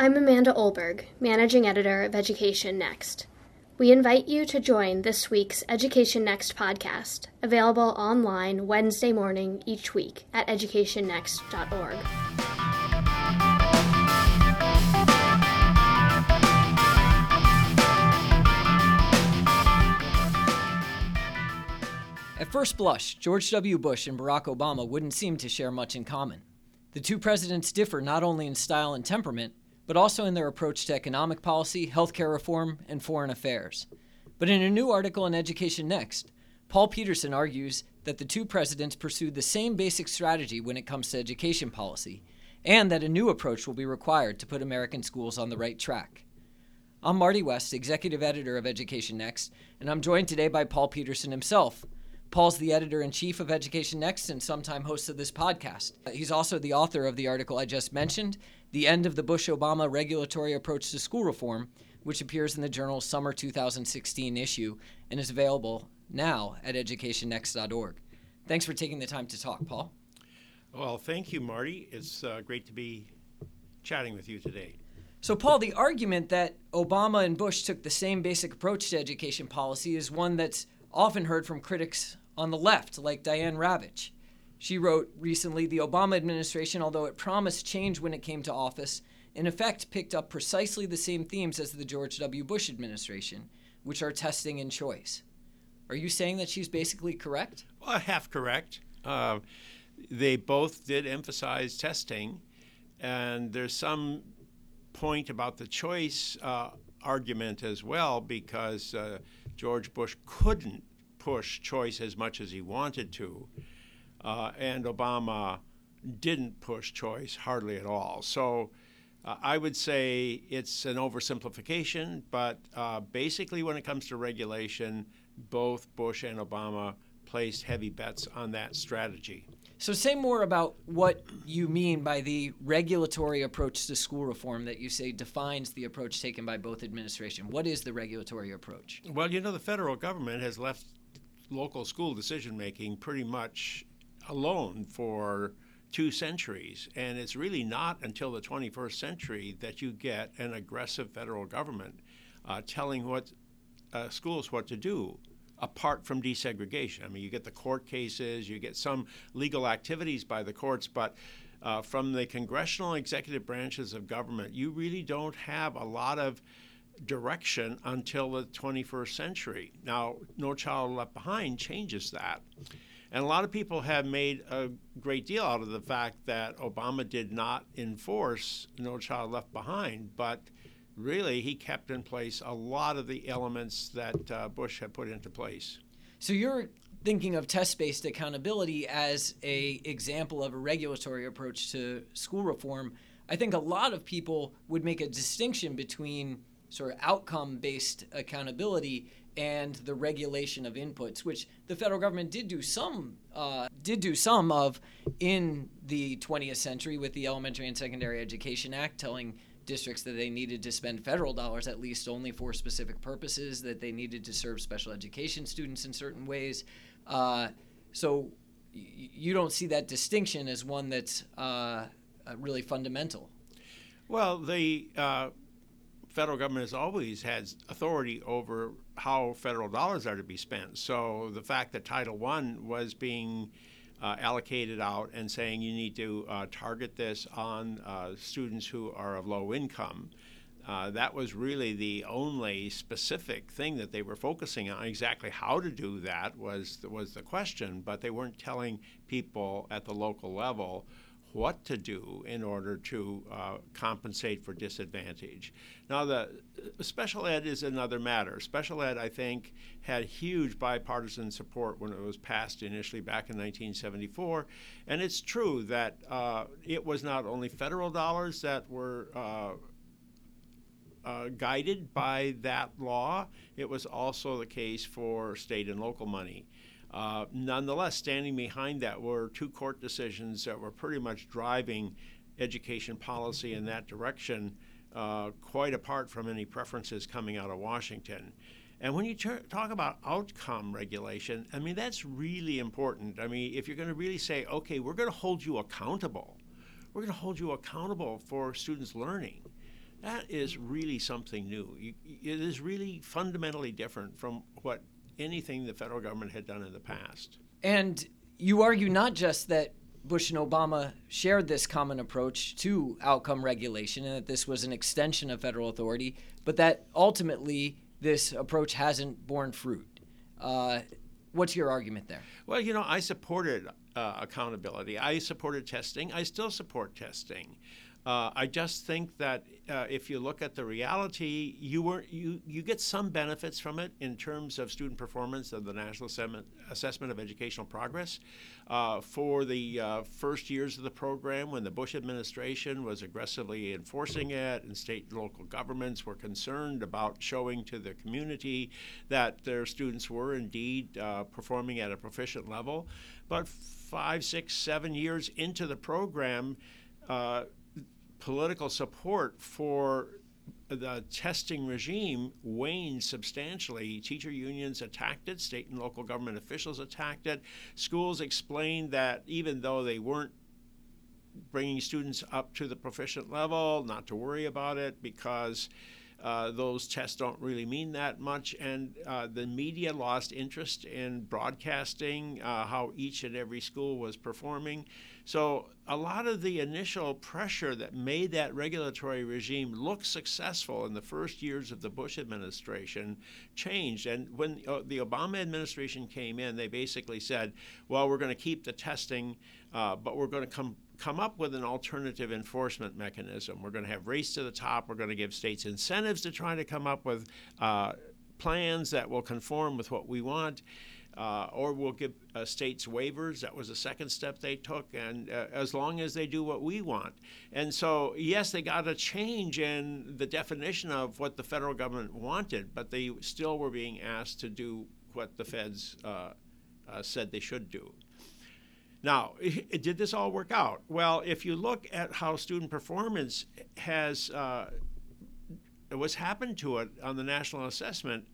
I'm Amanda Olberg, Managing Editor of Education Next. We invite you to join this week's Education Next podcast, available online Wednesday morning each week at educationnext.org. At first blush, George W. Bush and Barack Obama wouldn't seem to share much in common. The two presidents differ not only in style and temperament, but also in their approach to economic policy, healthcare reform, and foreign affairs. But in a new article in Education Next, Paul Peterson argues that the two presidents pursued the same basic strategy when it comes to education policy, and that a new approach will be required to put American schools on the right track. I'm Marty West, executive editor of Education Next, and I'm joined today by Paul Peterson himself. Paul's the editor in chief of Education Next and sometime host of this podcast. He's also the author of the article I just mentioned, The End of the Bush Obama Regulatory Approach to School Reform, which appears in the journal's summer 2016 issue and is available now at educationnext.org. Thanks for taking the time to talk, Paul. Well, thank you, Marty. It's uh, great to be chatting with you today. So, Paul, the argument that Obama and Bush took the same basic approach to education policy is one that's often heard from critics on the left, like Diane Ravitch. She wrote recently the Obama administration, although it promised change when it came to office, in effect picked up precisely the same themes as the George W. Bush administration, which are testing and choice. Are you saying that she's basically correct? Well, half correct. Uh, they both did emphasize testing, and there's some point about the choice uh, argument as well because uh, George Bush couldn't push choice as much as he wanted to, uh, and Obama didn't push choice hardly at all. So uh, I would say it's an oversimplification, but uh, basically, when it comes to regulation, both Bush and Obama placed heavy bets on that strategy. So, say more about what you mean by the regulatory approach to school reform that you say defines the approach taken by both administration. What is the regulatory approach? Well, you know, the federal government has left local school decision making pretty much alone for two centuries. And it's really not until the 21st century that you get an aggressive federal government uh, telling what uh, schools what to do apart from desegregation. I mean, you get the court cases, you get some legal activities by the courts, but uh, from the congressional executive branches of government, you really don't have a lot of direction until the 21st century. Now, No Child Left Behind changes that. And a lot of people have made a great deal out of the fact that Obama did not enforce No Child Left Behind, but really he kept in place a lot of the elements that uh, Bush had put into place. So you're thinking of test-based accountability as a example of a regulatory approach to school reform. I think a lot of people would make a distinction between sort of outcome-based accountability and the regulation of inputs, which the federal government did do some uh, did do some of in the 20th century with the Elementary and Secondary Education Act, telling districts that they needed to spend federal dollars at least only for specific purposes, that they needed to serve special education students in certain ways. Uh, so y- you don't see that distinction as one that's uh, really fundamental. Well, the uh, federal government has always had authority over how federal dollars are to be spent. So the fact that Title I was being uh, allocated out and saying you need to uh, target this on uh, students who are of low income. Uh, that was really the only specific thing that they were focusing on. Exactly how to do that was was the question, but they weren't telling people at the local level what to do in order to uh, compensate for disadvantage. Now, the uh, special ed is another matter. Special ed, I think, had huge bipartisan support when it was passed initially back in 1974. And it's true that uh, it was not only federal dollars that were uh, uh, guided by that law, it was also the case for state and local money. Uh, nonetheless, standing behind that were two court decisions that were pretty much driving education policy in that direction, uh, quite apart from any preferences coming out of Washington. And when you ter- talk about outcome regulation, I mean, that's really important. I mean, if you're going to really say, okay, we're going to hold you accountable, we're going to hold you accountable for students' learning, That is really something new. You, it is really fundamentally different from what anything the federal government had done in the past. And you argue not just that Bush and Obama shared this common approach to outcome regulation and that this was an extension of federal authority, but that ultimately this approach hasn't borne fruit. Uh, what's your argument there? Well, you know, I supported uh, accountability. I supported testing. I still support testing. Uh, I just think that uh, if you look at the reality, you were you you get some benefits from it in terms of student performance of the National Assessment of Educational Progress. Uh, for the uh, first years of the program, when the Bush administration was aggressively enforcing it, and state and local governments were concerned about showing to the community that their students were indeed uh, performing at a proficient level, but five, six, seven years into the program uh, political support for the testing regime waned substantially. Teacher unions attacked it, state and local government officials attacked it. Schools explained that even though they weren't bringing students up to the proficient level, not to worry about it because uh, those tests don't really mean that much. And uh, the media lost interest in broadcasting uh, how each and every school was performing. So, a lot of the initial pressure that made that regulatory regime look successful in the first years of the Bush administration changed. And when uh, the Obama administration came in, they basically said, well, we're going to keep the testing, uh, but we're going to come come up with an alternative enforcement mechanism. We're going to have race to the top. We're going to give states incentives to try to come up with uh, plans that will conform with what we want. Uh, or we'll give uh, states waivers. That was the second step they took, and uh, as long as they do what we want. And so, yes, they got a change in the definition of what the federal government wanted, but they still were being asked to do what the feds uh, uh, said they should do. Now, did this all work out? Well, if you look at how student performance has uh, what's happened to it on the national assessment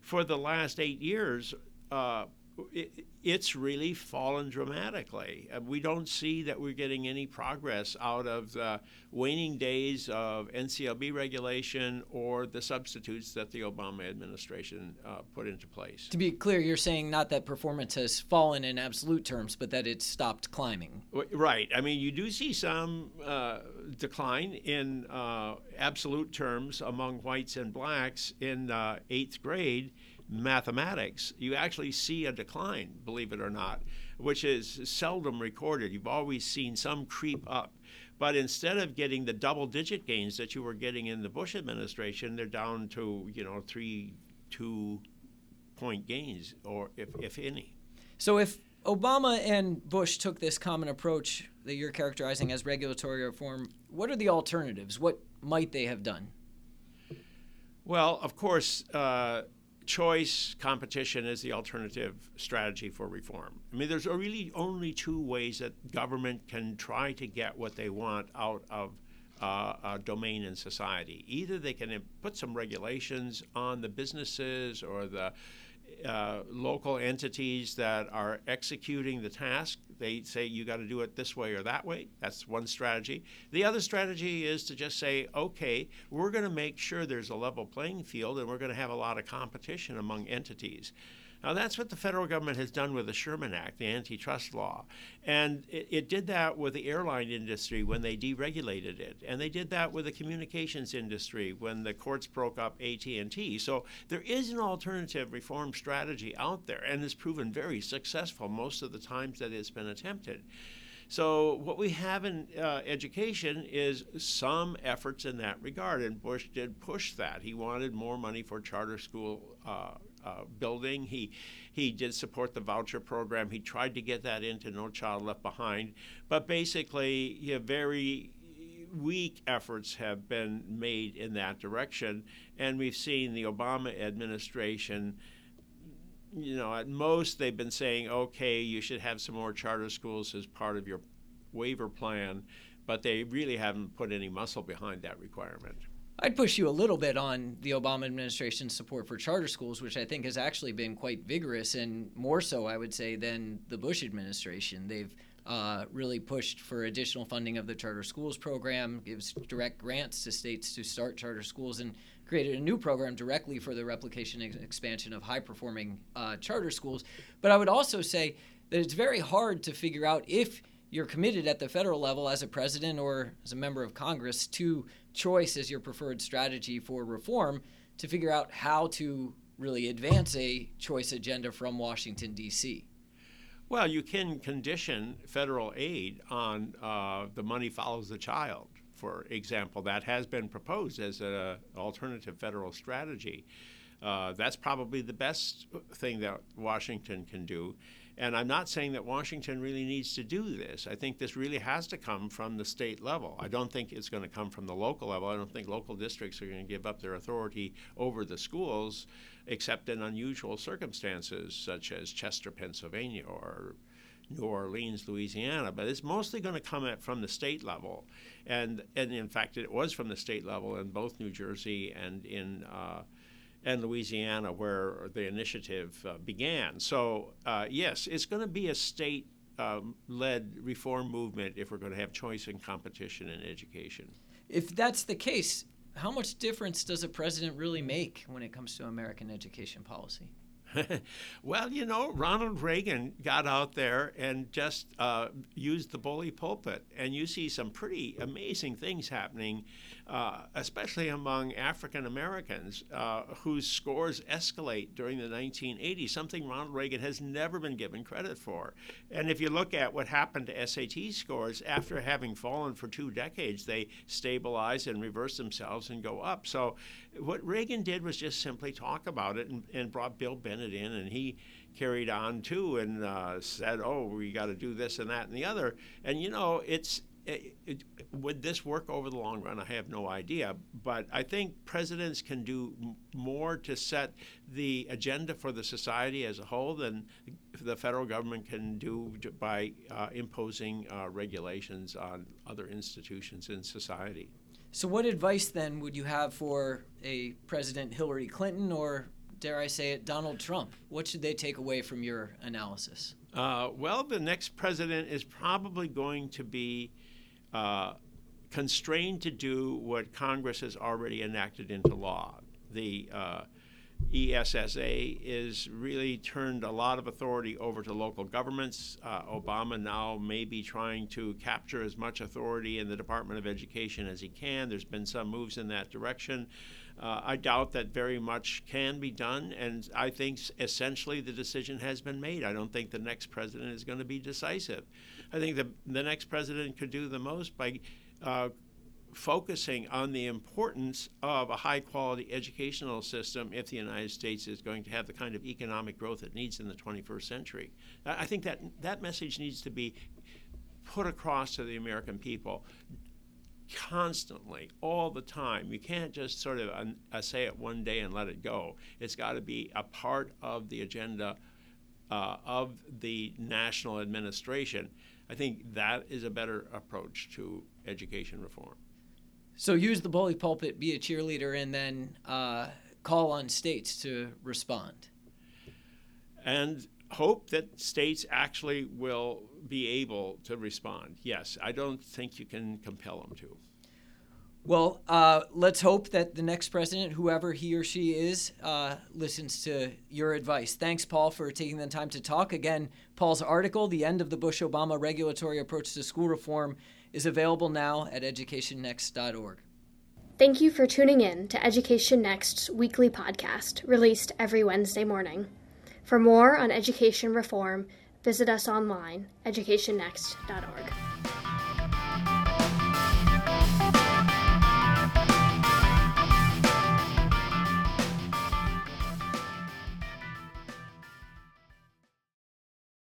for the last eight years, uh, it, it's really fallen dramatically. Uh, we don't see that we're getting any progress out of the waning days of NCLB regulation or the substitutes that the Obama administration uh, put into place. To be clear, you're saying not that performance has fallen in absolute terms, but that it's stopped climbing. Right. I mean, you do see some uh, decline in uh, absolute terms among whites and blacks in uh, eighth grade mathematics, you actually see a decline, believe it or not, which is seldom recorded. You've always seen some creep up. But instead of getting the double digit gains that you were getting in the Bush administration, they're down to, you know, three, two point gains, or if, if any. So if Obama and Bush took this common approach that you're characterizing as regulatory reform, what are the alternatives? What might they have done? Well, of course, uh, choice competition is the alternative strategy for reform. I mean, there's really only two ways that government can try to get what they want out of uh, a domain in society. Either they can put some regulations on the businesses or the uh, local entities that are executing the task. They say you got to do it this way or that way. That's one strategy. The other strategy is to just say, okay, we're going to make sure there's a level playing field and we're going to have a lot of competition among entities. Now, that's what the federal government has done with the Sherman Act, the antitrust law. And it, it, did that with the airline industry when they deregulated it. And they did that with the communications industry when the courts broke up AT&T. So there is an alternative reform strategy out there, and it's proven very successful most of the times that it's been attempted. So, what we have in uh, education is some efforts in that regard, and Bush did push that. He wanted more money for charter school uh, uh, building. He he did support the voucher program. He tried to get that into No Child Left Behind, but basically, you know, very weak efforts have been made in that direction, and we've seen the Obama administration. You know, at most they've been saying, okay, you should have some more charter schools as part of your waiver plan, but they really haven't put any muscle behind that requirement. I'd push you a little bit on the Obama administration's support for charter schools, which I think has actually been quite vigorous and more so, I would say, than the Bush administration. They've uh, really pushed for additional funding of the charter schools program, gives direct grants to states to start charter schools, and created a new program directly for the replication and expansion of high performing uh, charter schools. But I would also say that it's very hard to figure out if you're committed at the federal level as a president or as a member of Congress to choice as your preferred strategy for reform to figure out how to really advance a choice agenda from Washington, D.C. Well, you can condition federal aid on uh, the money follows the child, for example. That has been proposed as an alternative federal strategy. Uh, that's probably the best thing that Washington can do. And I'm not saying that Washington really needs to do this. I think this really has to come from the state level. I don't think it's going to come from the local level. I don't think local districts are going to give up their authority over the schools, except in unusual circumstances, such as Chester, Pennsylvania, or New Orleans, Louisiana, but it's mostly going to come from the state level, and and in fact, it was from the state level in both New Jersey and in uh, and Louisiana, where the initiative uh, began. So, uh, yes, it's going to be a state um, led reform movement if we're going to have choice and competition in education. If that's the case, how much difference does a president really make when it comes to American education policy? well, you know, Ronald Reagan got out there and just uh, used the bully pulpit, and you see some pretty amazing things happening, uh, especially among African Americans uh, whose scores escalate during the 1980s, something Ronald Reagan has never been given credit for. And if you look at what happened to SAT scores after having fallen for two decades, they stabilize and reverse themselves and go up. So, what Reagan did was just simply talk about it and, and brought Bill Bennett in, and he carried on too and uh, said, "Oh, we got to do this and that and the other." And you know, it's it, it, would this work over the long run? I have no idea. But I think presidents can do m- more to set the agenda for the society as a whole than the federal government can do by uh, imposing uh, regulations on other institutions in society. So, what advice then would you have for a President Hillary Clinton or dare I say it, Donald Trump? What should they take away from your analysis? Uh, well, the next president is probably going to be uh, constrained to do what Congress has already enacted into law. The uh, ESSA is really turned a lot of authority over to local governments. Uh, Obama now may be trying to capture as much authority in the Department of Education as he can. There's been some moves in that direction. Uh, I doubt that very much can be done, and I think essentially the decision has been made. I don't think the next president is going to be decisive. I think the, the next president could do the most by uh, focusing on the importance of a high quality educational system if the United States is going to have the kind of economic growth it needs in the 21st century. I think that that message needs to be put across to the American people constantly, all the time. You can't just sort of uh, say it one day and let it go. It's got to be a part of the agenda uh, of the national administration. I think that is a better approach to education reform. So use the bully pulpit, be a cheerleader, and then uh, call on states to respond. And hope that states actually will be able to respond. Yes, I don't think you can compel them to. Well, uh, let's hope that the next president, whoever he or she is, uh, listens to your advice. Thanks, Paul, for taking the time to talk. Again, Paul's article, The End of the Bush Obama Regulatory Approach to School Reform, is available now at educationnext.org. Thank you for tuning in to Education Next's weekly podcast, released every Wednesday morning. For more on education reform, visit us online, educationnext.org.